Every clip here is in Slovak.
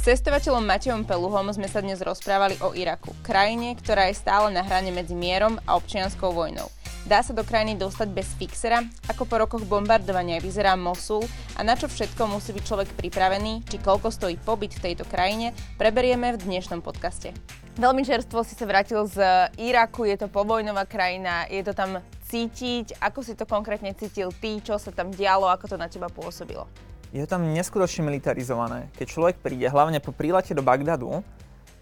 S cestovateľom Matejom Peluhom sme sa dnes rozprávali o Iraku, krajine, ktorá je stále na hrane medzi mierom a občianskou vojnou. Dá sa do krajiny dostať bez fixera? Ako po rokoch bombardovania vyzerá Mosul? A na čo všetko musí byť človek pripravený? Či koľko stojí pobyt v tejto krajine? Preberieme v dnešnom podcaste. Veľmi čerstvo si sa vrátil z Iraku, je to povojnová krajina, je to tam cítiť. Ako si to konkrétne cítil ty, čo sa tam dialo, ako to na teba pôsobilo? Je tam neskutočne militarizované. Keď človek príde, hlavne po prílete do Bagdadu,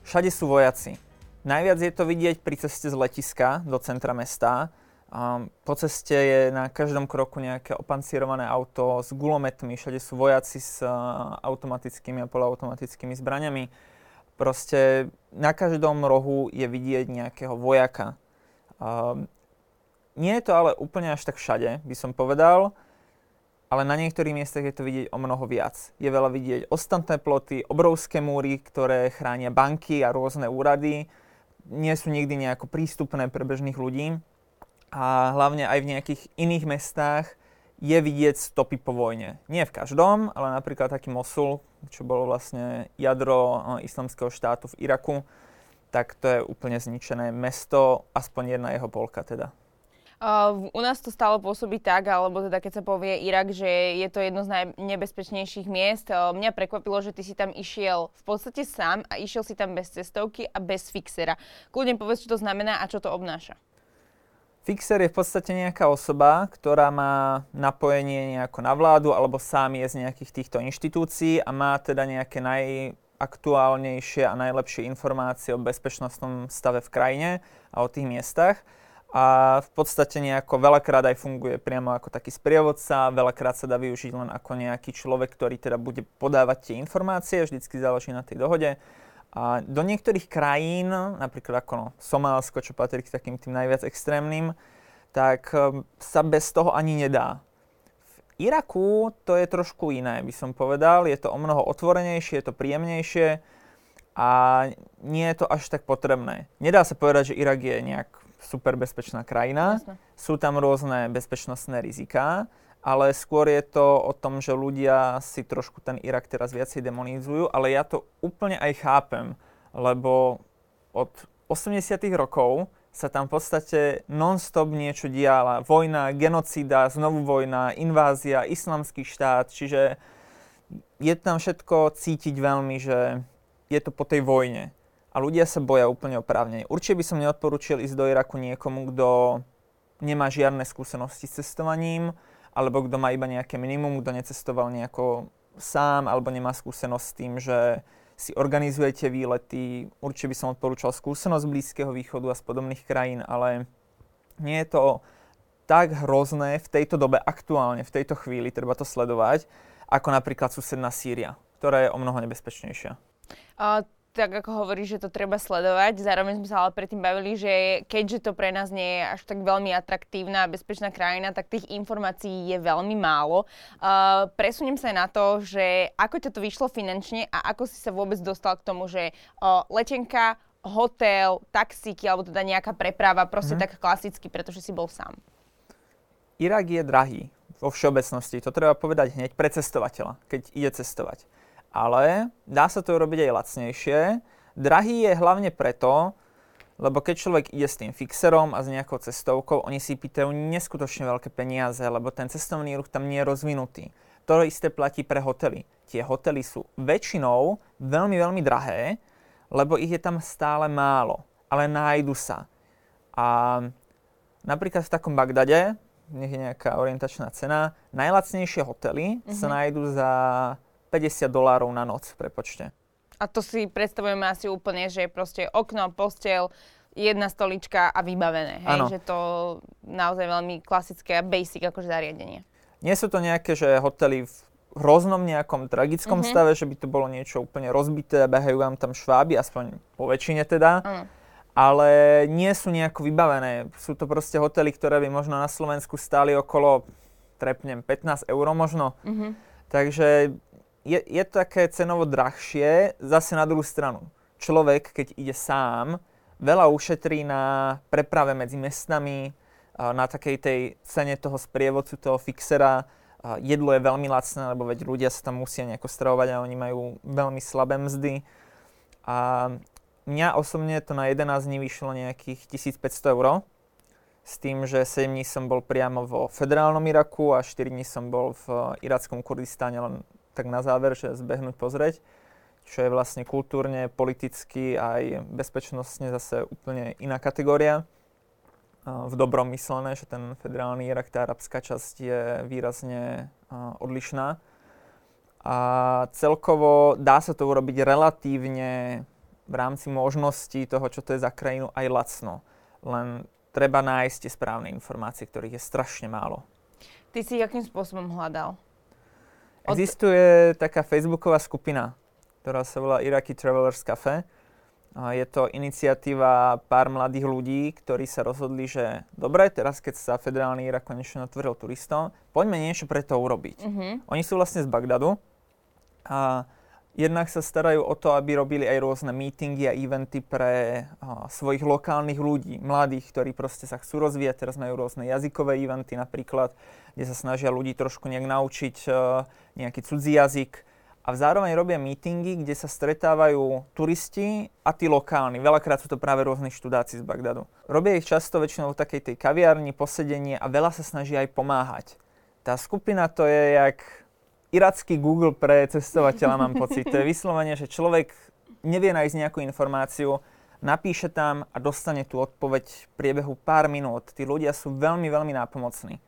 všade sú vojaci. Najviac je to vidieť pri ceste z letiska do centra mesta. Po ceste je na každom kroku nejaké opancierované auto s gulometmi, všade sú vojaci s automatickými a poloautomatickými zbraniami. Proste na každom rohu je vidieť nejakého vojaka. Nie je to ale úplne až tak všade, by som povedal ale na niektorých miestach je to vidieť o mnoho viac. Je veľa vidieť ostatné ploty, obrovské múry, ktoré chránia banky a rôzne úrady. Nie sú nikdy nejako prístupné pre bežných ľudí. A hlavne aj v nejakých iných mestách je vidieť stopy po vojne. Nie v každom, ale napríklad taký Mosul, čo bolo vlastne jadro eh, islamského štátu v Iraku, tak to je úplne zničené mesto, aspoň jedna jeho polka teda. Uh, u nás to stále pôsobí tak, alebo teda keď sa povie Irak, že je to jedno z najnebezpečnejších miest. Uh, mňa prekvapilo, že ty si tam išiel v podstate sám a išiel si tam bez cestovky a bez fixera. Kľudne povedz, čo to znamená a čo to obnáša. Fixer je v podstate nejaká osoba, ktorá má napojenie nejako na vládu alebo sám je z nejakých týchto inštitúcií a má teda nejaké najaktuálnejšie a najlepšie informácie o bezpečnostnom stave v krajine a o tých miestach a v podstate nejako veľakrát aj funguje priamo ako taký sprievodca, veľakrát sa dá využiť len ako nejaký človek, ktorý teda bude podávať tie informácie, vždycky záleží na tej dohode. A do niektorých krajín, napríklad ako no, Somálsko, čo patrí k takým tým najviac extrémnym, tak um, sa bez toho ani nedá. V Iraku to je trošku iné, by som povedal. Je to o mnoho otvorenejšie, je to príjemnejšie a nie je to až tak potrebné. Nedá sa povedať, že Irak je nejak super bezpečná krajina. Jasne. Sú tam rôzne bezpečnostné riziká, ale skôr je to o tom, že ľudia si trošku ten Irak teraz viacej demonizujú, ale ja to úplne aj chápem, lebo od 80 rokov sa tam v podstate non-stop niečo diala. Vojna, genocída, znovu vojna, invázia, islamský štát, čiže je tam všetko cítiť veľmi, že je to po tej vojne a ľudia sa boja úplne oprávnene. Určite by som neodporúčil ísť do Iraku niekomu, kto nemá žiadne skúsenosti s cestovaním, alebo kto má iba nejaké minimum, kto necestoval nejako sám, alebo nemá skúsenosť s tým, že si organizujete výlety. Určite by som odporúčal skúsenosť Blízkeho východu a z podobných krajín, ale nie je to tak hrozné v tejto dobe aktuálne, v tejto chvíli, treba to sledovať, ako napríklad susedná Sýria, ktorá je o mnoho nebezpečnejšia. A tak ako hovoríš, že to treba sledovať. Zároveň sme sa ale predtým bavili, že keďže to pre nás nie je až tak veľmi atraktívna a bezpečná krajina, tak tých informácií je veľmi málo. Uh, presuniem sa na to, že ako ťa to vyšlo finančne a ako si sa vôbec dostal k tomu, že uh, letenka, hotel, taxíky alebo teda nejaká preprava, proste mm. tak klasicky, pretože si bol sám. Irak je drahý vo všeobecnosti, to treba povedať hneď pre cestovateľa, keď ide cestovať ale dá sa to robiť aj lacnejšie. Drahý je hlavne preto, lebo keď človek ide s tým fixerom a s nejakou cestovkou, oni si pýtajú neskutočne veľké peniaze, lebo ten cestovný ruch tam nie je rozvinutý. To isté platí pre hotely. Tie hotely sú väčšinou veľmi, veľmi drahé, lebo ich je tam stále málo, ale nájdu sa. A napríklad v takom Bagdade, nech je nejaká orientačná cena, najlacnejšie hotely mm-hmm. sa mhm. nájdu za 50 dolárov na noc, prepočte. A to si predstavujeme asi úplne, že je proste okno, postel, jedna stolička a vybavené. Hej? Že to naozaj veľmi klasické a basic akože zariadenie. Nie sú to nejaké, že hotely v hroznom nejakom tragickom mm-hmm. stave, že by to bolo niečo úplne rozbité behajú vám tam šváby, aspoň po väčšine teda. Mm. Ale nie sú nejako vybavené. Sú to proste hotely, ktoré by možno na Slovensku stáli okolo, trepnem, 15 eur možno. Mm-hmm. Takže je, je to také cenovo drahšie, zase na druhú stranu. Človek, keď ide sám, veľa ušetrí na preprave medzi mestami, na takej tej cene toho sprievodcu, toho fixera. jedlo je veľmi lacné, lebo veď ľudia sa tam musia nejako stravovať a oni majú veľmi slabé mzdy. A mňa osobne to na 11 dní vyšlo nejakých 1500 eur. S tým, že 7 dní som bol priamo vo federálnom Iraku a 4 dní som bol v irackom Kurdistáne len tak na záver, že zbehnúť pozrieť, čo je vlastne kultúrne, politicky aj bezpečnostne zase úplne iná kategória v dobrom myslené, že ten federálny Irak, tá arabská časť je výrazne odlišná. A celkovo dá sa to urobiť relatívne v rámci možností toho, čo to je za krajinu, aj lacno. Len treba nájsť tie správne informácie, ktorých je strašne málo. Ty si akým spôsobom hľadal? Od... Existuje taká facebooková skupina, ktorá sa volá Iraqi Travelers Cafe je to iniciatíva pár mladých ľudí, ktorí sa rozhodli, že dobre, teraz keď sa federálny Irak konečne otvoril turistom, poďme niečo pre to urobiť. Uh-huh. Oni sú vlastne z Bagdadu a jednak sa starajú o to, aby robili aj rôzne meetingy a eventy pre a, svojich lokálnych ľudí, mladých, ktorí proste sa chcú rozvíjať. Teraz majú rôzne jazykové eventy napríklad, kde sa snažia ľudí trošku nejak naučiť a, nejaký cudzí jazyk a zároveň robia meetingy, kde sa stretávajú turisti a tí lokálni. Veľakrát sú to práve rôzni študáci z Bagdadu. Robia ich často väčšinou v takej tej kaviarni, posedenie a veľa sa snaží aj pomáhať. Tá skupina to je jak iracký Google pre cestovateľa, mám pocit. To je vyslovene, že človek nevie nájsť nejakú informáciu, napíše tam a dostane tú odpoveď v priebehu pár minút. Tí ľudia sú veľmi, veľmi nápomocní.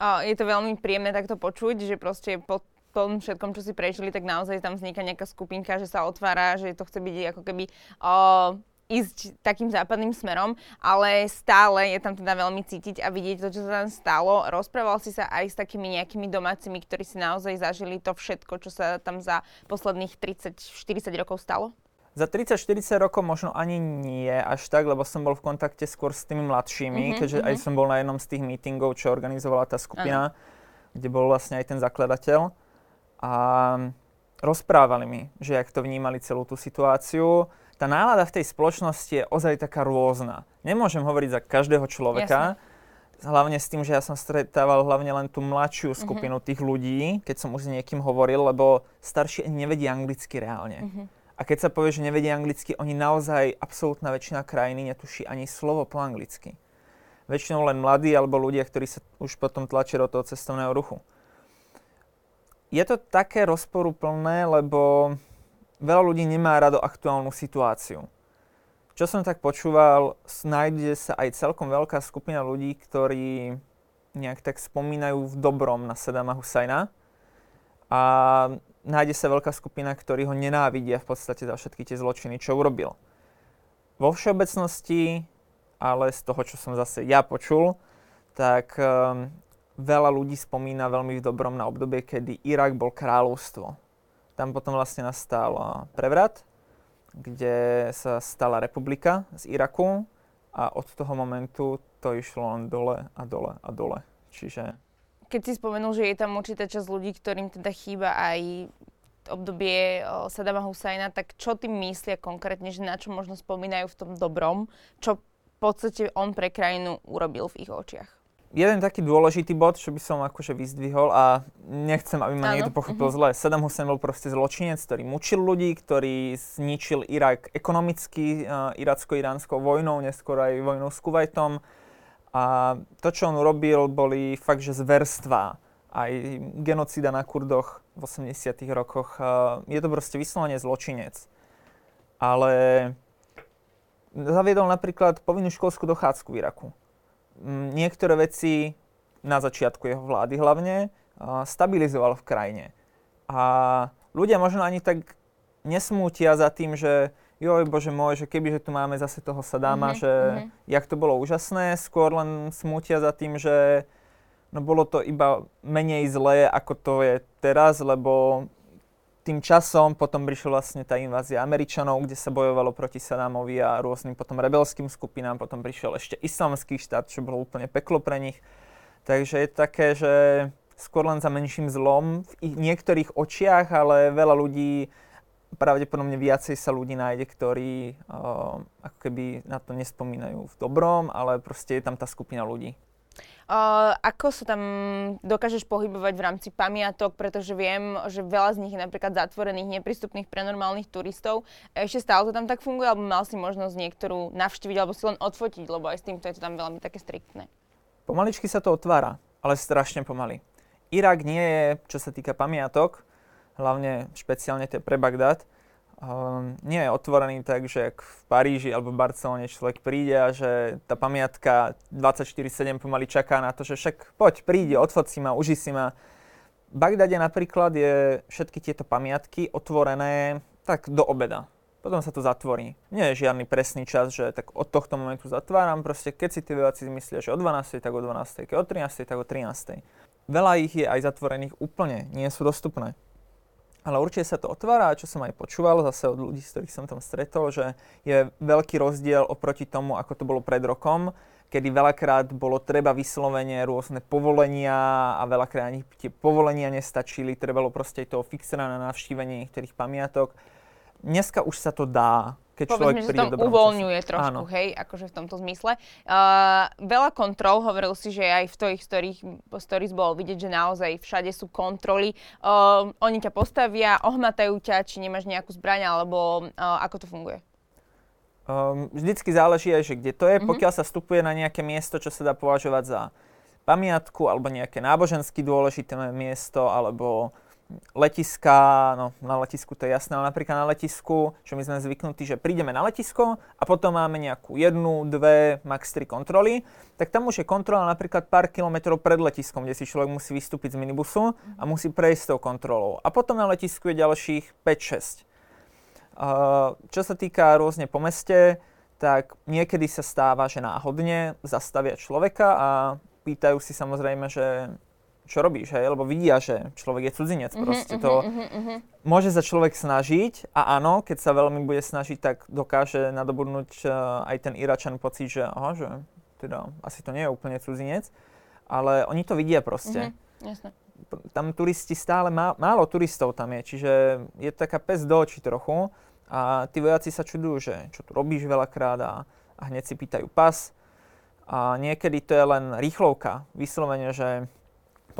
Je to veľmi príjemné takto počuť, že proste po tom všetkom, čo si prežili, tak naozaj tam vzniká nejaká skupinka, že sa otvára, že to chce byť ako keby uh, ísť takým západným smerom, ale stále je tam teda veľmi cítiť a vidieť to, čo sa tam stalo. Rozprával si sa aj s takými nejakými domácimi, ktorí si naozaj zažili to všetko, čo sa tam za posledných 30-40 rokov stalo? Za 30-40 rokov možno ani nie až tak, lebo som bol v kontakte skôr s tými mladšími, mm-hmm, keďže mm-hmm. aj som bol na jednom z tých meetingov, čo organizovala tá skupina, uh-huh. kde bol vlastne aj ten zakladateľ a rozprávali mi, že jak to vnímali celú tú situáciu. Tá nálada v tej spoločnosti je ozaj taká rôzna. Nemôžem hovoriť za každého človeka, Jasne. hlavne s tým, že ja som stretával hlavne len tú mladšiu mhm. skupinu mm-hmm. tých ľudí, keď som už s niekým hovoril, lebo starší nevedia anglicky reálne. Mm-hmm. A keď sa povie, že nevedia anglicky, oni naozaj, absolútna väčšina krajiny netuší ani slovo po anglicky. Väčšinou len mladí alebo ľudia, ktorí sa už potom tlačia do toho cestovného ruchu je to také rozporuplné, lebo veľa ľudí nemá rado aktuálnu situáciu. Čo som tak počúval, nájde sa aj celkom veľká skupina ľudí, ktorí nejak tak spomínajú v dobrom na Sadama Husajna a nájde sa veľká skupina, ktorí ho nenávidia v podstate za všetky tie zločiny, čo urobil. Vo všeobecnosti, ale z toho, čo som zase ja počul, tak um, veľa ľudí spomína veľmi v dobrom na obdobie, kedy Irak bol kráľovstvo. Tam potom vlastne nastal prevrat, kde sa stala republika z Iraku a od toho momentu to išlo len dole a dole a dole. Čiže... Keď si spomenul, že je tam určitá časť ľudí, ktorým teda chýba aj obdobie Sadama Husajna, tak čo tým myslia konkrétne, že na čo možno spomínajú v tom dobrom, čo v podstate on pre krajinu urobil v ich očiach? Jeden taký dôležitý bod, čo by som akože vyzdvihol a nechcem, aby ma niekto pochopil uh-huh. zle. Saddam Hussein bol proste zločinec, ktorý mučil ľudí, ktorý zničil Irak ekonomicky, uh, iracko-iránskou vojnou, neskôr aj vojnou s Kuwaitom. A to, čo on urobil, boli fakt, že zverstva. Aj genocida na Kurdoch v 80 rokoch. Uh, je to proste vyslovene zločinec. Ale zaviedol napríklad povinnú školskú dochádzku v Iraku niektoré veci na začiatku jeho vlády hlavne stabilizoval v krajine. A ľudia možno ani tak nesmútia za tým, že joj, bože môj, že kebyže tu máme zase toho Sadáma, mm-hmm, že mm-hmm. jak to bolo úžasné, skôr len smútia za tým, že no bolo to iba menej zlé, ako to je teraz, lebo tým časom potom prišla vlastne tá invázia Američanov, kde sa bojovalo proti Sadámovi a rôznym potom rebelským skupinám, potom prišiel ešte islamský štát, čo bolo úplne peklo pre nich. Takže je také, že skôr len za menším zlom v niektorých očiach, ale veľa ľudí, pravdepodobne viacej sa ľudí nájde, ktorí uh, ako keby na to nespomínajú v dobrom, ale proste je tam tá skupina ľudí. Uh, ako sa tam dokážeš pohybovať v rámci pamiatok, pretože viem, že veľa z nich je napríklad zatvorených, neprístupných pre normálnych turistov. Ešte stále to tam tak funguje, alebo mal si možnosť niektorú navštíviť, alebo si len odfotiť, lebo aj s týmto je to tam veľmi také striktné. Pomaličky sa to otvára, ale strašne pomaly. Irak nie je, čo sa týka pamiatok, hlavne špeciálne tie pre Bagdad, um, nie je otvorený tak, že v Paríži alebo v Barcelone človek príde a že tá pamiatka 24-7 pomaly čaká na to, že však poď, príde, odfot si ma, uži si ma. V Bagdade napríklad je všetky tieto pamiatky otvorené tak do obeda. Potom sa to zatvorí. Nie je žiadny presný čas, že tak od tohto momentu zatváram. Proste keď si tie vojaci myslia, že o 12, tak o 12, keď o 13, tak o 13. Veľa ich je aj zatvorených úplne, nie sú dostupné. Ale určite sa to otvára čo som aj počúval zase od ľudí, s ktorých som tam stretol, že je veľký rozdiel oproti tomu, ako to bolo pred rokom, kedy veľakrát bolo treba vyslovene rôzne povolenia a veľakrát ani tie povolenia nestačili, trebalo proste toho fixera na navštívenie niektorých pamiatok. Dneska už sa to dá, keď Povedzme, človek že príde sa tam uvoľňuje čase. trošku, Áno. hej, akože v tomto zmysle. Uh, veľa kontrol, hovoril si, že aj v tvojich storých, stories bolo vidieť, že naozaj všade sú kontroly. Uh, oni ťa postavia, ohmatajú ťa, či nemáš nejakú zbraň, alebo uh, ako to funguje? Um, vždycky záleží aj, že kde to je. Mm-hmm. Pokiaľ sa vstupuje na nejaké miesto, čo sa dá považovať za pamiatku, alebo nejaké nábožensky dôležité miesto, alebo letiska, no na letisku to je jasné, ale napríklad na letisku, čo my sme zvyknutí, že prídeme na letisko a potom máme nejakú jednu, dve, max tri kontroly, tak tam už je kontrola napríklad pár kilometrov pred letiskom, kde si človek musí vystúpiť z minibusu a musí prejsť tou kontrolou. A potom na letisku je ďalších 5-6. Uh, čo sa týka rôzne po meste, tak niekedy sa stáva, že náhodne zastavia človeka a pýtajú si samozrejme, že čo robíš, hej? lebo vidia, že človek je cudzinec. Uh-huh, proste to uh-huh, uh-huh. môže sa človek snažiť a áno, keď sa veľmi bude snažiť, tak dokáže nadobudnúť uh, aj ten Iračan pocit, že, aha, že teda asi to nie je úplne cudzinec, ale oni to vidia proste. Uh-huh, jasne. Tam turisti stále, má, málo turistov tam je, čiže je taká pes do očí trochu a tí vojaci sa čudujú, že čo tu robíš veľakrát a, a hneď si pýtajú pas. A niekedy to je len rýchlovka, vyslovene, že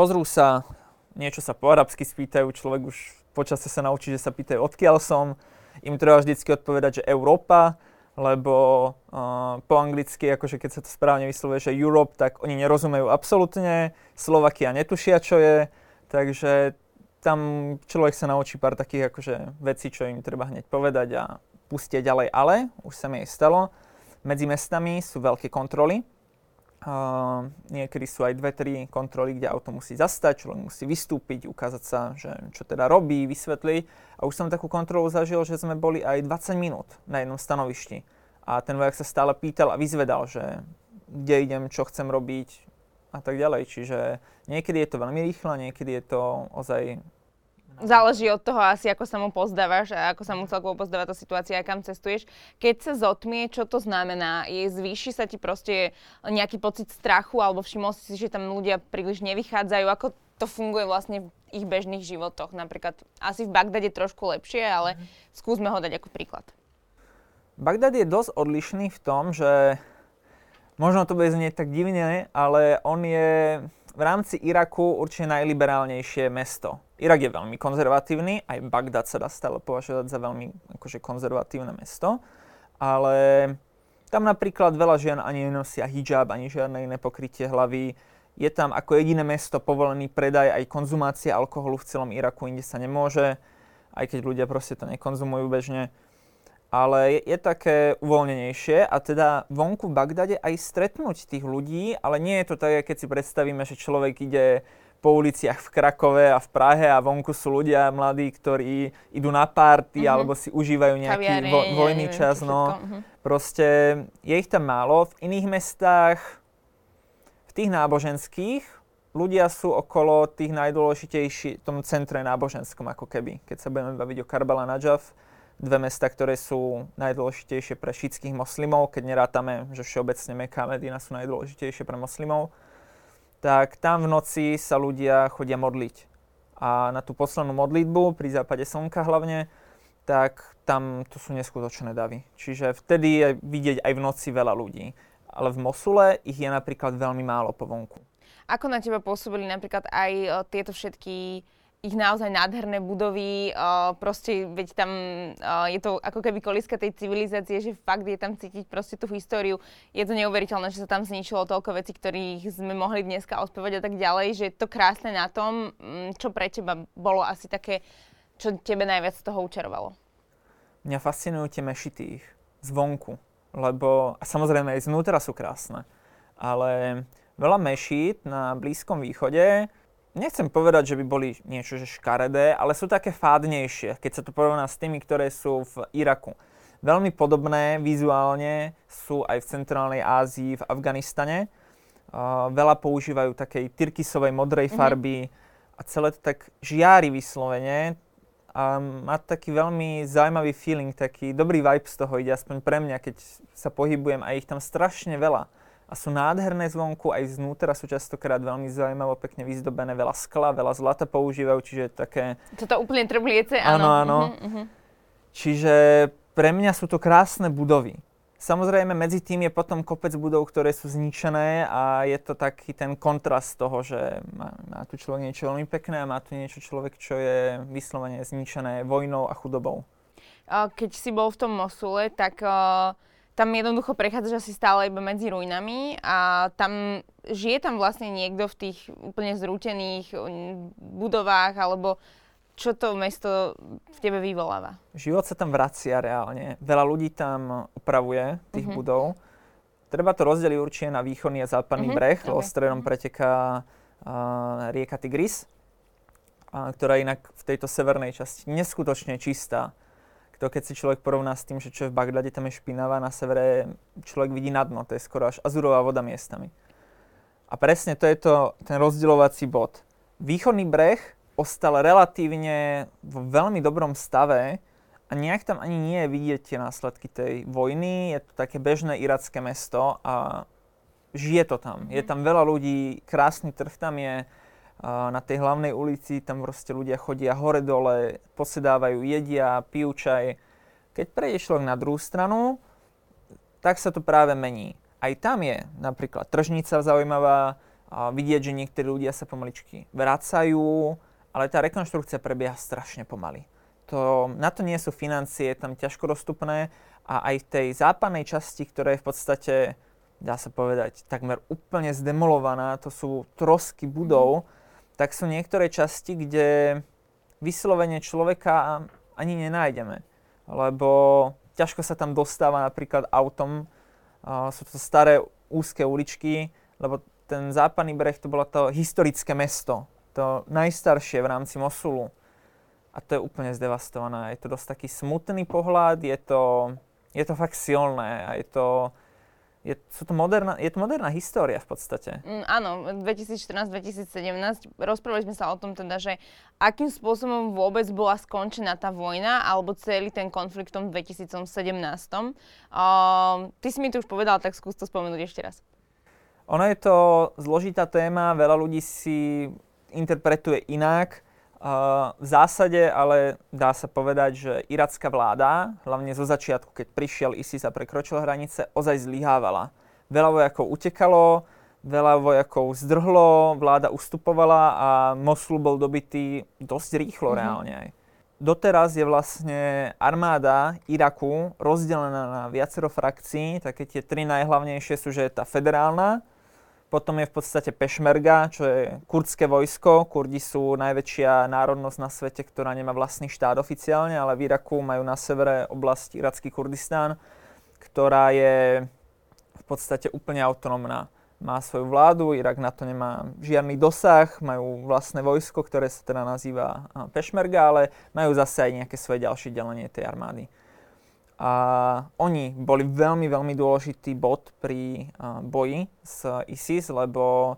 pozrú sa, niečo sa po arabsky spýtajú, človek už počasie sa naučí, že sa pýtajú, odkiaľ som. Im treba vždycky odpovedať, že Európa, lebo uh, po anglicky, akože keď sa to správne vyslovuje, že Europe, tak oni nerozumejú absolútne, Slovakia netušia, čo je, takže tam človek sa naučí pár takých akože vecí, čo im treba hneď povedať a pustia ďalej, ale už sa mi aj stalo, medzi mestami sú veľké kontroly, Niekedy sú aj dve, tri kontroly, kde auto musí zastať, človek musí vystúpiť, ukázať sa, že čo teda robí, vysvetliť. A už som takú kontrolu zažil, že sme boli aj 20 minút na jednom stanovišti. A ten vojak sa stále pýtal a vyzvedal, že kde idem, čo chcem robiť a tak ďalej. Čiže niekedy je to veľmi rýchle, niekedy je to ozaj Záleží od toho asi, ako sa mu pozdávaš a ako sa mu celkovo pozdáva tá situácia, kam cestuješ. Keď sa zotmie, čo to znamená? Je, zvýši sa ti proste nejaký pocit strachu alebo všimol si, že tam ľudia príliš nevychádzajú? Ako to funguje vlastne v ich bežných životoch? Napríklad asi v Bagdade trošku lepšie, ale mm. skúsme ho dať ako príklad. Bagdad je dosť odlišný v tom, že možno to bude znieť tak divne, ale on je v rámci Iraku určite najliberálnejšie mesto Irak je veľmi konzervatívny, aj Bagdad sa dá stále považovať za veľmi akože konzervatívne mesto, ale tam napríklad veľa žien ani nenosia hijab, ani žiadne iné pokrytie hlavy. Je tam ako jediné mesto povolený predaj aj konzumácia alkoholu v celom Iraku, inde sa nemôže, aj keď ľudia proste to nekonzumujú bežne. Ale je, je také uvoľnenejšie a teda vonku v Bagdade aj stretnúť tých ľudí, ale nie je to tak, keď si predstavíme, že človek ide po uliciach v Krakove a v Prahe a vonku sú ľudia mladí, ktorí idú na párty mm-hmm. alebo si užívajú nejaký Kaviare, vo, voľný neviem, čas. No. Mm-hmm. Proste je ich tam málo. V iných mestách, v tých náboženských, ľudia sú okolo tých najdôležitejších, v tom centre náboženskom ako keby. Keď sa budeme baviť o Karbala Najaf, dve mesta, ktoré sú najdôležitejšie pre šítskych moslimov, keď nerátame, že všeobecne Meka a Medina sú najdôležitejšie pre moslimov tak tam v noci sa ľudia chodia modliť. A na tú poslednú modlitbu, pri západe slnka hlavne, tak tam to sú neskutočné davy. Čiže vtedy je vidieť aj v noci veľa ľudí. ale v Mosule ich je napríklad veľmi málo po vonku. Ako na teba pôsobili napríklad aj tieto všetky ich naozaj nádherné budovy, proste, veď tam je to ako keby koliska tej civilizácie, že fakt je tam cítiť proste tú históriu. Je to neuveriteľné, že sa tam zničilo toľko vecí, ktorých sme mohli dneska ospevať a tak ďalej, že je to krásne na tom, um, čo pre teba bolo asi také, čo tebe najviac z toho učarovalo. Mňa fascinujú tie mešity ich zvonku, lebo a samozrejme aj znútra sú krásne, ale veľa mešít na Blízkom východe nechcem povedať, že by boli niečo že škaredé, ale sú také fádnejšie, keď sa to porovná s tými, ktoré sú v Iraku. Veľmi podobné vizuálne sú aj v Centrálnej Ázii, v Afganistane. Uh, veľa používajú takej tyrkisovej modrej mhm. farby mm-hmm. a celé to tak žiari vyslovene. A má taký veľmi zaujímavý feeling, taký dobrý vibe z toho ide, aspoň pre mňa, keď sa pohybujem a ich tam strašne veľa a sú nádherné zvonku, aj znútra sú častokrát veľmi zaujímavo, pekne vyzdobené, veľa skla, veľa zlata používajú, čiže také... Toto úplne trbliece, áno. Áno, áno. Uh-huh, uh-huh. Čiže pre mňa sú to krásne budovy. Samozrejme, medzi tým je potom kopec budov, ktoré sú zničené a je to taký ten kontrast toho, že má, má tu človek niečo veľmi pekné a má tu niečo človek, čo je vyslovene zničené vojnou a chudobou. Keď si bol v tom Mosule, tak uh tam jednoducho prechádzaš asi stále iba medzi ruinami a tam žije tam vlastne niekto v tých úplne zrútených budovách alebo čo to mesto v tebe vyvoláva? Život sa tam vracia reálne. Veľa ľudí tam upravuje tých uh-huh. budov. Treba to rozdeliť určite na východný a západný uh-huh. breh, lebo okay. stredom mhm. preteká uh, rieka Tigris, uh, ktorá je inak v tejto severnej časti neskutočne čistá to keď si človek porovná s tým, že čo je v Bagdade, tam je špinavá, na severe človek vidí na dno, to je skoro až azurová voda miestami. A presne to je to, ten rozdielovací bod. Východný breh ostal relatívne v veľmi dobrom stave a nejak tam ani nie je vidieť tie následky tej vojny. Je to také bežné iracké mesto a žije to tam. Je tam veľa ľudí, krásny trh tam je, na tej hlavnej ulici tam proste ľudia chodia hore-dole, posedávajú, jedia, pijú čaj. Keď prejde človek na druhú stranu, tak sa to práve mení. Aj tam je napríklad tržnica zaujímavá, a vidieť, že niektorí ľudia sa pomaličky vracajú, ale tá rekonštrukcia prebieha strašne pomaly. To, na to nie sú financie, tam ťažko dostupné a aj v tej západnej časti, ktorá je v podstate, dá sa povedať, takmer úplne zdemolovaná, to sú trosky budov, mm tak sú niektoré časti, kde vyslovene človeka ani nenájdeme. Lebo ťažko sa tam dostáva napríklad autom. Sú to staré úzke uličky, lebo ten západný breh to bolo to historické mesto. To najstaršie v rámci Mosulu. A to je úplne zdevastované. Je to dosť taký smutný pohľad, je to, je to fakt silné a je to, je, sú to moderná, je to moderná história v podstate. Mm, áno, 2014-2017 rozprávali sme sa o tom teda, že akým spôsobom vôbec bola skončená tá vojna alebo celý ten konflikt v 2017. Uh, ty si mi to už povedal, tak skús to spomenúť ešte raz. Ono je to zložitá téma, veľa ľudí si interpretuje inak. Uh, v zásade ale dá sa povedať, že iracká vláda, hlavne zo začiatku, keď prišiel ISIS a prekročil hranice, ozaj zlyhávala. Veľa vojakov utekalo, veľa vojakov zdrhlo, vláda ustupovala a Mosul bol dobitý dosť rýchlo mm-hmm. reálne aj. Doteraz je vlastne armáda Iraku rozdelená na viacero frakcií, také tie tri najhlavnejšie sú, že je tá federálna, potom je v podstate Pešmerga, čo je kurdské vojsko. Kurdi sú najväčšia národnosť na svete, ktorá nemá vlastný štát oficiálne, ale v Iraku majú na severe oblasť iracký Kurdistán, ktorá je v podstate úplne autonómna. Má svoju vládu, Irak na to nemá žiadny dosah, majú vlastné vojsko, ktoré sa teda nazýva Pešmerga, ale majú zase aj nejaké svoje ďalšie delenie tej armády. A oni boli veľmi, veľmi dôležitý bod pri boji s ISIS, lebo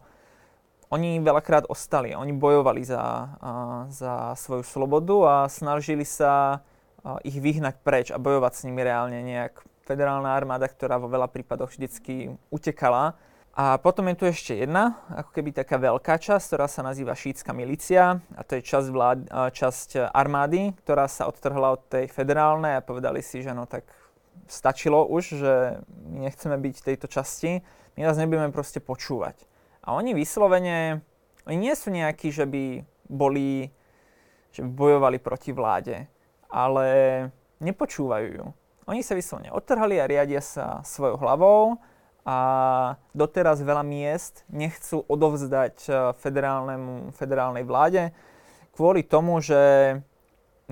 oni veľakrát ostali, oni bojovali za, za svoju slobodu a snažili sa ich vyhnať preč a bojovať s nimi reálne nejak. Federálna armáda, ktorá vo veľa prípadoch vždycky utekala, a potom je tu ešte jedna, ako keby taká veľká časť, ktorá sa nazýva šítska milícia a to je časť, vlád, časť armády, ktorá sa odtrhla od tej federálnej a povedali si, že no tak stačilo už, že my nechceme byť v tejto časti, my vás nebudeme proste počúvať. A oni vyslovene, oni nie sú nejakí, že by boli, že by bojovali proti vláde, ale nepočúvajú ju. Oni sa vyslovene odtrhali a riadia sa svojou hlavou a doteraz veľa miest nechcú odovzdať eh, federálnej vláde kvôli tomu, že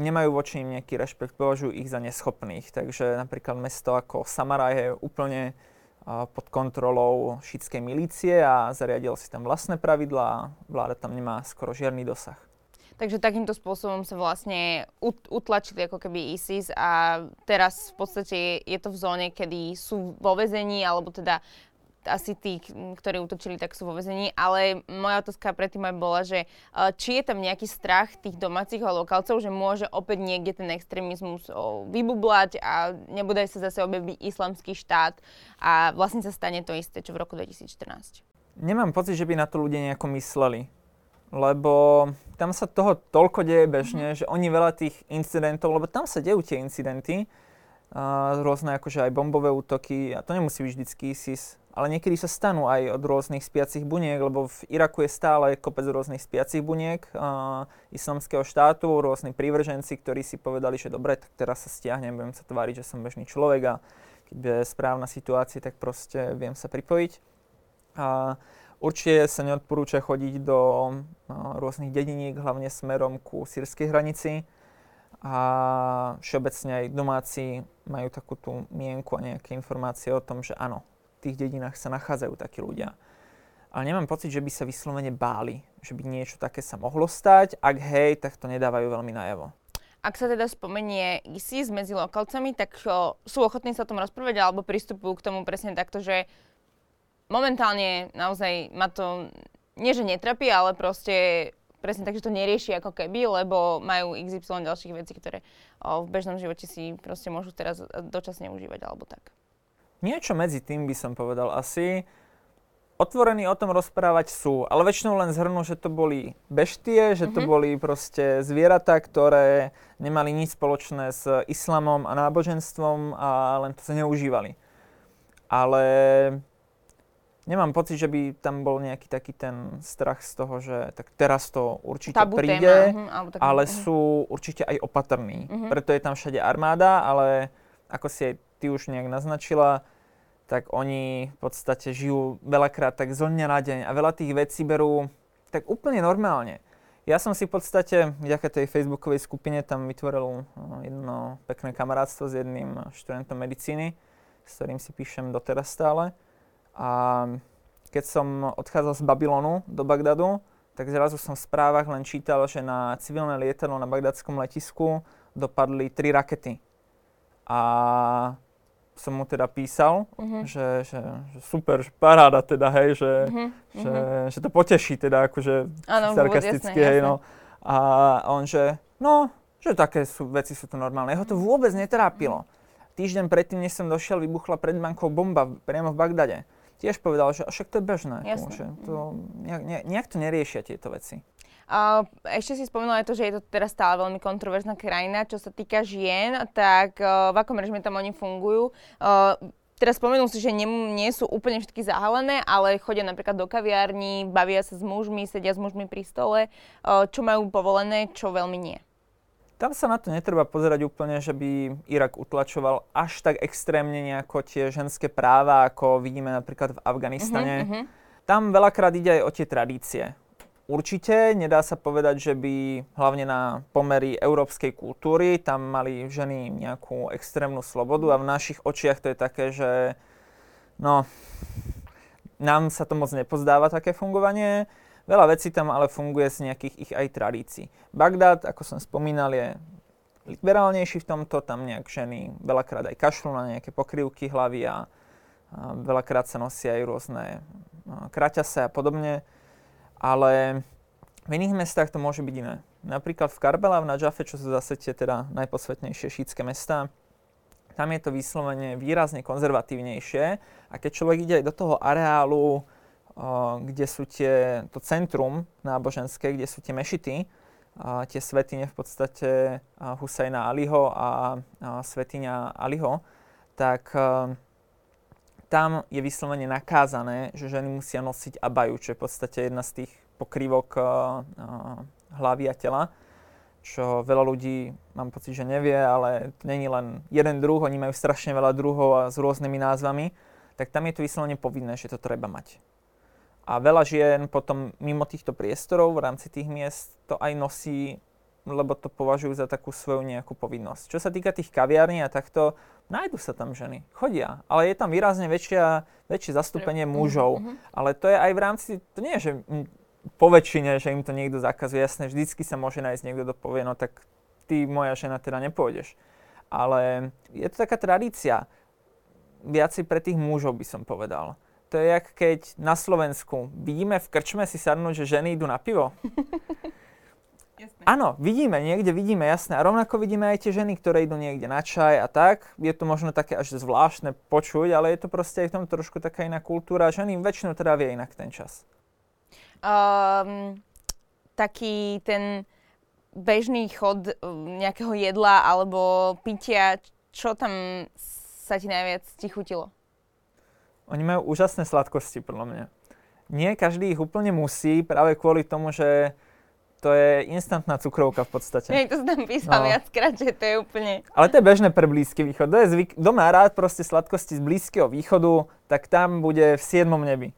nemajú voči nim nejaký rešpekt, považujú ich za neschopných. Takže napríklad mesto ako Samara je úplne pod kontrolou šítskej milície a zariadil si tam vlastné pravidlá a vláda tam nemá skoro žiadny dosah. Takže takýmto spôsobom sa vlastne utlačili ako keby ISIS a teraz v podstate je to v zóne, kedy sú vo vezení alebo teda asi tí, ktorí útočili, tak sú vo vezení, ale moja otázka predtým aj bola, že či je tam nejaký strach tých domácich lokálcov, že môže opäť niekde ten extrémizmus vybublať a nebude sa zase objaviť islamský štát a vlastne sa stane to isté, čo v roku 2014. Nemám pocit, že by na to ľudia nejako mysleli lebo tam sa toho toľko deje bežne, mm-hmm. že oni veľa tých incidentov, lebo tam sa dejú tie incidenty, uh, rôzne akože aj bombové útoky, a to nemusí byť vždycky ISIS, ale niekedy sa stanú aj od rôznych spiacich buniek, lebo v Iraku je stále kopec rôznych spiacich buniek uh, islamského štátu, rôzni prívrženci, ktorí si povedali, že dobre, tak teraz sa stiahnem, budem sa tváriť, že som bežný človek a keď je správna situácia, tak proste viem sa pripojiť. Uh, určite sa neodporúča chodiť do uh, rôznych dediniek, hlavne smerom ku sírskej hranici a všeobecne aj domáci majú takú tú mienku a nejaké informácie o tom, že áno, tých dedinách sa nachádzajú takí ľudia. Ale nemám pocit, že by sa vyslovene báli, že by niečo také sa mohlo stať. Ak hej, tak to nedávajú veľmi najavo. Ak sa teda spomenie ISIS medzi lokalcami, tak sú ochotní sa o tom rozprávať alebo pristupujú k tomu presne takto, že momentálne naozaj ma to nie že netrapí, ale proste presne tak, že to nerieši ako keby, lebo majú XY ďalších vecí, ktoré o, v bežnom živote si proste môžu teraz dočasne užívať alebo tak. Niečo medzi tým by som povedal asi. Otvorení o tom rozprávať sú, ale väčšinou len zhrnú, že to boli beštie, že to mm-hmm. boli proste zvieratá, ktoré nemali nič spoločné s islamom a náboženstvom a len to sa neužívali. Ale nemám pocit, že by tam bol nejaký taký ten strach z toho, že tak teraz to určite Tabu príde, téma, uh-huh, taký, ale uh-huh. sú určite aj opatrní. Uh-huh. Preto je tam všade armáda, ale ako si aj ty už nejak naznačila, tak oni v podstate žijú veľakrát tak zo dňa na deň a veľa tých vecí berú tak úplne normálne. Ja som si v podstate vďaka tej facebookovej skupine tam vytvoril no, jedno pekné kamarátstvo s jedným študentom medicíny, s ktorým si píšem doteraz stále. A keď som odchádzal z Babylonu do Bagdadu, tak zrazu som v správach len čítal, že na civilné lietadlo na bagdadskom letisku dopadli tri rakety. A som mu teda písal, uh-huh. že, že, že super, že paráda teda, hej, že, uh-huh. že, uh-huh. že to poteší teda, akože ano, sarkasticky, jasné, hej, jasné. no. A on, že no, že také sú, veci sú tu normálne. Jeho to vôbec netrápilo. Týždeň predtým, než som došiel, vybuchla pred bankou bomba priamo v Bagdade. Tiež povedal, že však to je bežné. Že to, nejak, nejak to neriešia tieto veci. Uh, ešte si spomenula aj to, že je to teraz stále veľmi kontroverzná krajina, čo sa týka žien, tak uh, v akom režime tam oni fungujú. Uh, teraz spomenul si, že nie, nie sú úplne všetky zahalené, ale chodia napríklad do kaviarní, bavia sa s mužmi, sedia s mužmi pri stole, uh, čo majú povolené, čo veľmi nie. Tam sa na to netreba pozerať úplne, že by Irak utlačoval až tak extrémne nejako tie ženské práva, ako vidíme napríklad v Afganistane. Uh-huh, uh-huh. Tam veľakrát ide aj o tie tradície. Určite nedá sa povedať, že by hlavne na pomery európskej kultúry tam mali ženy nejakú extrémnu slobodu a v našich očiach to je také, že no, nám sa to moc nepozdáva také fungovanie. Veľa vecí tam ale funguje z nejakých ich aj tradícií. Bagdad, ako som spomínal, je liberálnejší v tomto, tam nejak ženy veľakrát aj kašľú na nejaké pokrývky hlavy a, a veľakrát sa nosia aj rôzne kraťase a podobne ale v iných mestách to môže byť iné. Napríklad v Karbala, v Najafe, čo sú zase tie teda najposvetnejšie šítske mestá, tam je to vyslovene výrazne konzervatívnejšie a keď človek ide aj do toho areálu, kde sú tie, to centrum náboženské, kde sú tie mešity, a tie svetine v podstate Husajna Aliho a, a svetiňa Aliho, tak tam je vyslovene nakázané, že ženy musia nosiť abaju, čo je v podstate jedna z tých pokrývok uh, hlavy a tela, čo veľa ľudí, mám pocit, že nevie, ale to není len jeden druh, oni majú strašne veľa druhov a s rôznymi názvami, tak tam je to vyslovene povinné, že to treba mať. A veľa žien potom mimo týchto priestorov v rámci tých miest to aj nosí lebo to považujú za takú svoju nejakú povinnosť. Čo sa týka tých kaviarní a takto, nájdu sa tam ženy, chodia, ale je tam výrazne väčšia, väčšie zastúpenie mhm, mužov. Mm-hmm. Ale to je aj v rámci, to nie je, že po väčšine, že im to niekto zakazuje, jasné, vždycky sa môže nájsť niekto, kto povie, no tak ty, moja žena, teda nepôjdeš. Ale je to taká tradícia, viacej pre tých mužov by som povedal. To je jak keď na Slovensku vidíme v krčme si sadnúť, že ženy idú na pivo. Jasné. Áno, vidíme, niekde vidíme, jasné. A rovnako vidíme aj tie ženy, ktoré idú niekde na čaj a tak. Je to možno také až zvláštne počuť, ale je to proste aj v tom trošku taká iná kultúra. Ženy väčšinou trávia inak ten čas. Um, taký ten bežný chod um, nejakého jedla alebo pitia, čo tam sa ti najviac ti chutilo? Oni majú úžasné sladkosti, podľa mňa. Nie každý ich úplne musí, práve kvôli tomu, že to je instantná cukrovka v podstate. Hej, to som tam písal no. viackrát, že to je úplne... Ale to je bežné pre Blízky východ. To je zvyk, kto má rád proste sladkosti z Blízkeho východu, tak tam bude v 7. nebi.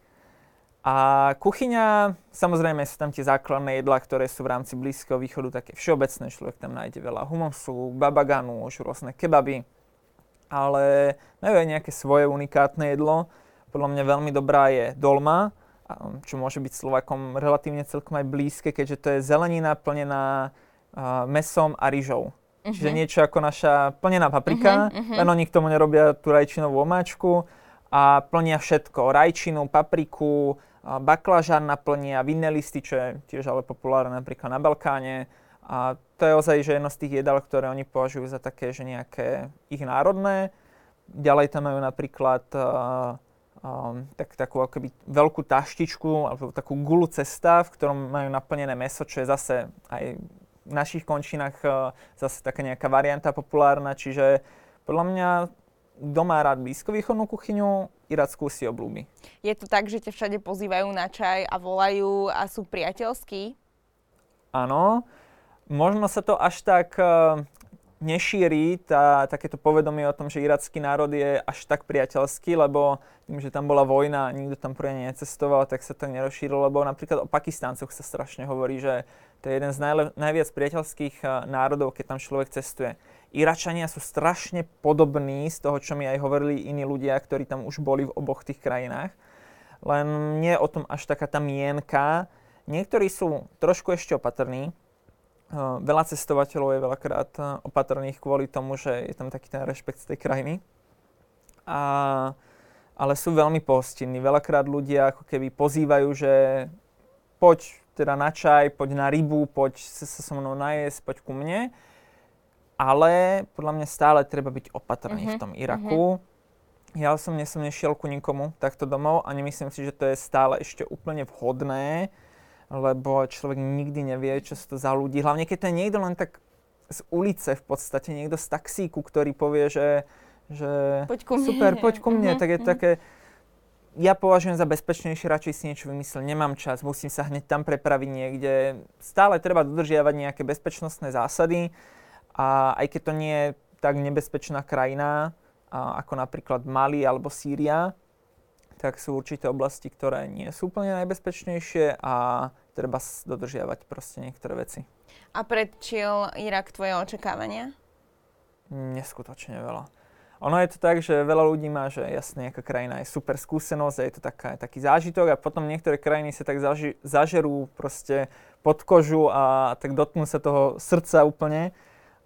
A kuchyňa, samozrejme sú tam tie základné jedlá, ktoré sú v rámci Blízkeho východu také všeobecné. Človek tam nájde veľa humosu, babaganu, už rôzne kebaby. Ale majú aj nejaké svoje unikátne jedlo. Podľa mňa veľmi dobrá je dolma, čo môže byť Slovakom relatívne celkom aj blízke, keďže to je zelenina plnená uh, mesom a rýžou. Uh-huh. Čiže niečo ako naša plnená paprika, uh-huh, uh-huh. len oni k tomu nerobia tú rajčinovú omáčku a plnia všetko. Rajčinu, papriku, baklažán naplnia, vinné listy, čo je tiež ale populárne napríklad na Balkáne. A to je ozaj že jedno z tých jedál, ktoré oni považujú za také, že nejaké ich národné. Ďalej tam majú napríklad uh, um, tak, takú akoby veľkú taštičku alebo takú gulu cesta, v ktorom majú naplnené meso, čo je zase aj v našich končinách uh, zase taká nejaká varianta populárna, čiže podľa mňa kto má rád blízkovýchodnú kuchyňu, irackú si oblúbi. Je to tak, že ťa všade pozývajú na čaj a volajú a sú priateľskí? Áno. Možno sa to až tak uh, nešíri tá, takéto povedomie o tom, že iracký národ je až tak priateľský, lebo tým, že tam bola vojna a nikto tam poriadne necestoval, tak sa to nerozšírilo, lebo napríklad o Pakistáncoch sa strašne hovorí, že to je jeden z najle- najviac priateľských národov, keď tam človek cestuje. Iračania sú strašne podobní z toho, čo mi aj hovorili iní ľudia, ktorí tam už boli v oboch tých krajinách. Len nie je o tom až taká tá mienka. Niektorí sú trošku ešte opatrní, veľa cestovateľov je veľakrát opatrných kvôli tomu, že je tam taký ten rešpekt z tej krajiny. A, ale sú veľmi pohostinní. Veľakrát ľudia ako keby pozývajú, že poď teda na čaj, poď na rybu, poď sa, so mnou najesť, poď ku mne. Ale podľa mňa stále treba byť opatrný uh-huh, v mhm, tom Iraku. Uh-huh. Ja som, som nešiel ku nikomu takto domov a nemyslím si, že to je stále ešte úplne vhodné lebo človek nikdy nevie, čo sú to za ľudí. Hlavne keď to je niekto len tak z ulice v podstate, niekto z taxíku, ktorý povie, že, že poď ku mne. super, poď ku mne, uh-huh, tak je to také, ja považujem za bezpečnejšie radšej si niečo vymyslieť, nemám čas, musím sa hneď tam prepraviť niekde. Stále treba dodržiavať nejaké bezpečnostné zásady a aj keď to nie je tak nebezpečná krajina, ako napríklad Mali alebo Sýria, tak sú určité oblasti, ktoré nie sú úplne najbezpečnejšie a treba dodržiavať proste niektoré veci. A predčil Irak tvoje očakávania? Neskutočne veľa. Ono je to tak, že veľa ľudí má, že jasne, nejaká krajina je super skúsenosť a je to taká, taký zážitok a potom niektoré krajiny sa tak zaži, zažerú proste pod kožu a tak dotknú sa toho srdca úplne.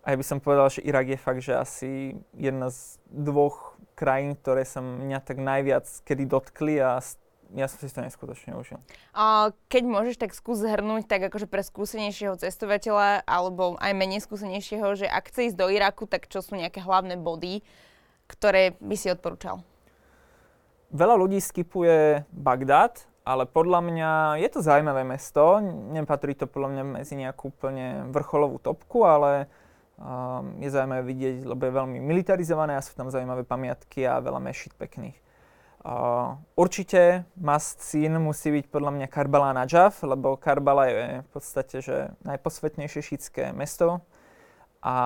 A ja by som povedal, že Irak je fakt, že asi jedna z dvoch krajín, ktoré sa mňa tak najviac kedy dotkli a ja som si to neskutočne užil. A keď môžeš tak skús zhrnúť, tak akože pre skúsenejšieho cestovateľa alebo aj menej skúsenejšieho, že ak chce ísť do Iraku, tak čo sú nejaké hlavné body, ktoré by si odporúčal? Veľa ľudí skipuje Bagdad, ale podľa mňa je to zaujímavé mesto. Nepatrí to podľa mňa medzi nejakú úplne vrcholovú topku, ale Um, je zaujímavé vidieť, lebo je veľmi militarizované a sú tam zaujímavé pamiatky a veľa mešit pekných. Uh, určite must scene musí byť podľa mňa Karbala Najaf, lebo Karbala je v podstate že najposvetnejšie šítske mesto a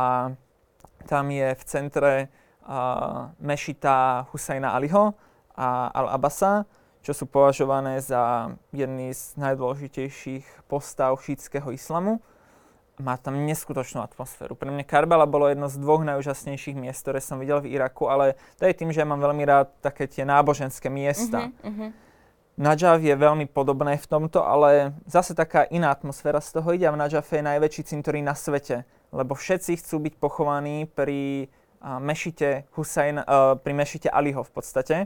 tam je v centre uh, mešita Husajna Aliho a Al-Abasa, čo sú považované za jedný z najdôležitejších postav šítskeho islamu má tam neskutočnú atmosféru. Pre mňa Karbala bolo jedno z dvoch najúžasnejších miest, ktoré som videl v Iraku, ale to je tým, že ja mám veľmi rád také tie náboženské miesta. Uh-huh, uh-huh. Najaf je veľmi podobné v tomto, ale zase taká iná atmosféra z toho ide a v Najafe je najväčší cintorín na svete, lebo všetci chcú byť pochovaní pri uh, mešite Hussein, uh, pri mešite Aliho v podstate.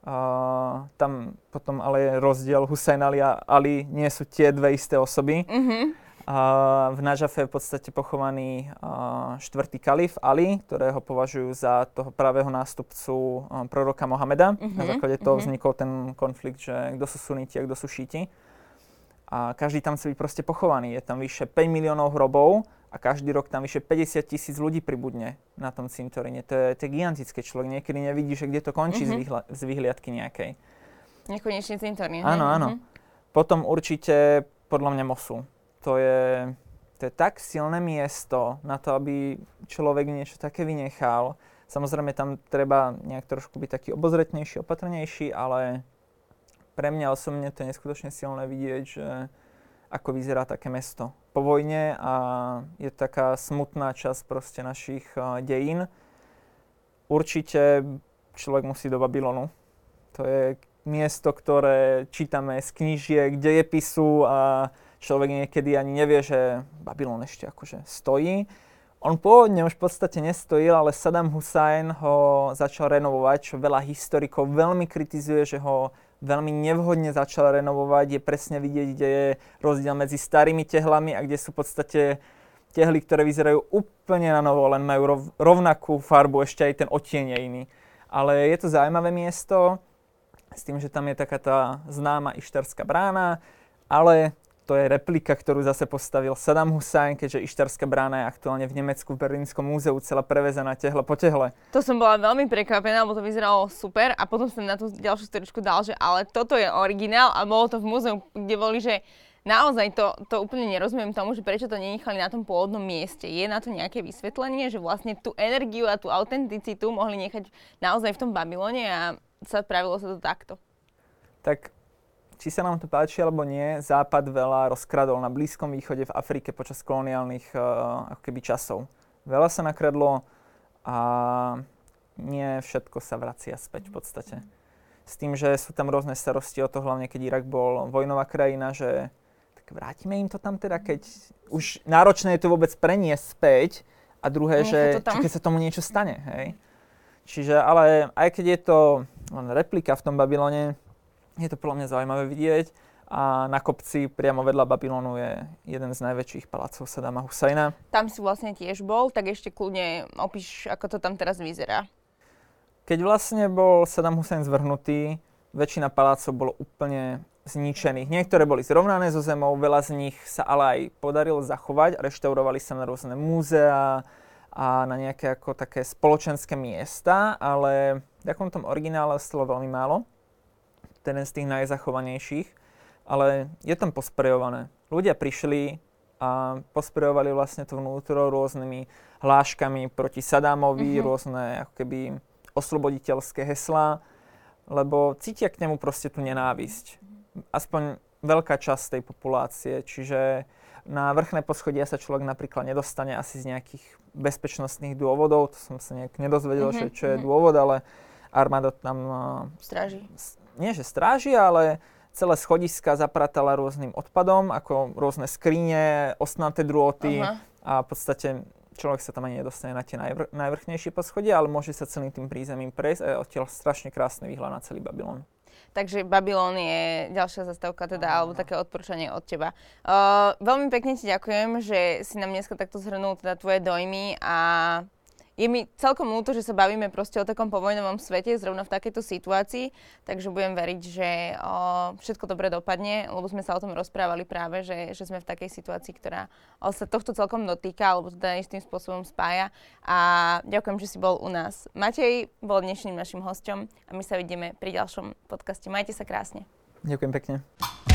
Uh, tam potom ale je rozdiel, Hussein Ali a Ali nie sú tie dve isté osoby. Uh-huh. V Nažafe je v podstate pochovaný štvrtý kalif Ali, ktorého považujú za toho pravého nástupcu proroka Mohameda. Uh-huh, Na základe toho uh-huh. vznikol ten konflikt, že kto sú suniti a kto sú šíti. A každý tam chce byť proste pochovaný. Je tam vyše 5 miliónov hrobov a každý rok tam vyše 50 tisíc ľudí pribudne na tom cintoríne. To je, to je gigantické. Človek niekedy nevidí, že kde to končí uh-huh. z, vyhľa- z vyhliadky nejakej. Nekonečný cintorín. Áno, áno. Uh-huh. Potom určite podľa mňa Mosul to je, to je tak silné miesto na to, aby človek niečo také vynechal. Samozrejme tam treba nejak trošku byť taký obozretnejší, opatrnejší, ale pre mňa osobne to je neskutočne silné vidieť, že ako vyzerá také mesto po vojne a je taká smutná časť proste našich uh, dejín. Určite človek musí do Babylonu. To je miesto, ktoré čítame z knížiek, dejepisu a človek niekedy ani nevie, že Babylon ešte akože stojí. On pôvodne už v podstate nestojil, ale Saddam Hussein ho začal renovovať, čo veľa historikov veľmi kritizuje, že ho veľmi nevhodne začal renovovať. Je presne vidieť, kde je rozdiel medzi starými tehlami a kde sú v podstate tehly, ktoré vyzerajú úplne na novo, len majú rovnakú farbu, ešte aj ten odtieň je iný. Ale je to zaujímavé miesto, s tým, že tam je taká tá známa Ištarská brána, ale to je replika, ktorú zase postavil Saddam Hussein, keďže Ištarská brána je aktuálne v Nemecku v Berlínskom múzeu celá prevezená tehle po tehle. To som bola veľmi prekvapená, lebo to vyzeralo super a potom som na tú ďalšiu storičku dal, že ale toto je originál a bolo to v múzeu, kde boli, že naozaj to, to úplne nerozumiem tomu, že prečo to nenechali na tom pôvodnom mieste. Je na to nejaké vysvetlenie, že vlastne tú energiu a tú autenticitu mohli nechať naozaj v tom Babylone a sa pravilo sa to takto? Tak či sa nám to páči alebo nie, Západ veľa rozkradol na Blízkom východe, v Afrike počas koloniálnych uh, ako keby časov. Veľa sa nakradlo a nie všetko sa vracia späť v podstate. S tým, že sú tam rôzne starosti o to, hlavne keď Irak bol vojnová krajina, že tak vrátime im to tam teda, keď už náročné je to vôbec preniesť späť a druhé, Nech že či keď sa tomu niečo stane, hej. Čiže, ale aj keď je to replika v tom Babylone, je to podľa mňa zaujímavé vidieť a na kopci priamo vedľa Babylonu je jeden z najväčších palácov Sadama Husajna. Tam si vlastne tiež bol, tak ešte kľudne opíš, ako to tam teraz vyzerá. Keď vlastne bol Saddam Hussein zvrhnutý, väčšina palácov bolo úplne zničených. Niektoré boli zrovnané so zemou, veľa z nich sa ale aj podarilo zachovať, reštaurovali sa na rôzne múzea a na nejaké ako také spoločenské miesta, ale v takom tom originále stalo veľmi málo jeden z tých najzachovanejších, ale je tam posprejované. Ľudia prišli a posprejovali vlastne to vnútro rôznymi hláškami proti Sadámovi, mm-hmm. rôzne ako keby osloboditeľské heslá, lebo cítia k nemu proste tú nenávisť. Aspoň veľká časť tej populácie, čiže na vrchné poschodia sa človek napríklad nedostane asi z nejakých bezpečnostných dôvodov, to som sa nejak nedozvedel, mm-hmm. že čo je mm-hmm. dôvod, ale armáda tam... Stráži nie že stráži, ale celé schodiska zapratala rôznym odpadom, ako rôzne skrine, ostnaté drôty uh-huh. a v podstate človek sa tam ani nedostane na tie najvr- najvrchnejšie poschodia, ale môže sa celým tým prízemím prejsť a je odtiaľ strašne krásny výhľad na celý Babylon. Takže Babylon je ďalšia zastavka teda, alebo také odporúčanie od teba. Uh, veľmi pekne ti ďakujem, že si nám dneska takto zhrnul teda tvoje dojmy a je mi celkom ľúto, že sa bavíme proste o takom povojnovom svete, zrovna v takejto situácii, takže budem veriť, že o, všetko dobre dopadne, lebo sme sa o tom rozprávali práve, že, že sme v takej situácii, ktorá o, sa tohto celkom dotýka, alebo teda istým spôsobom spája. A ďakujem, že si bol u nás. Matej bol dnešným našim hostom a my sa vidíme pri ďalšom podcaste. Majte sa krásne. Ďakujem pekne.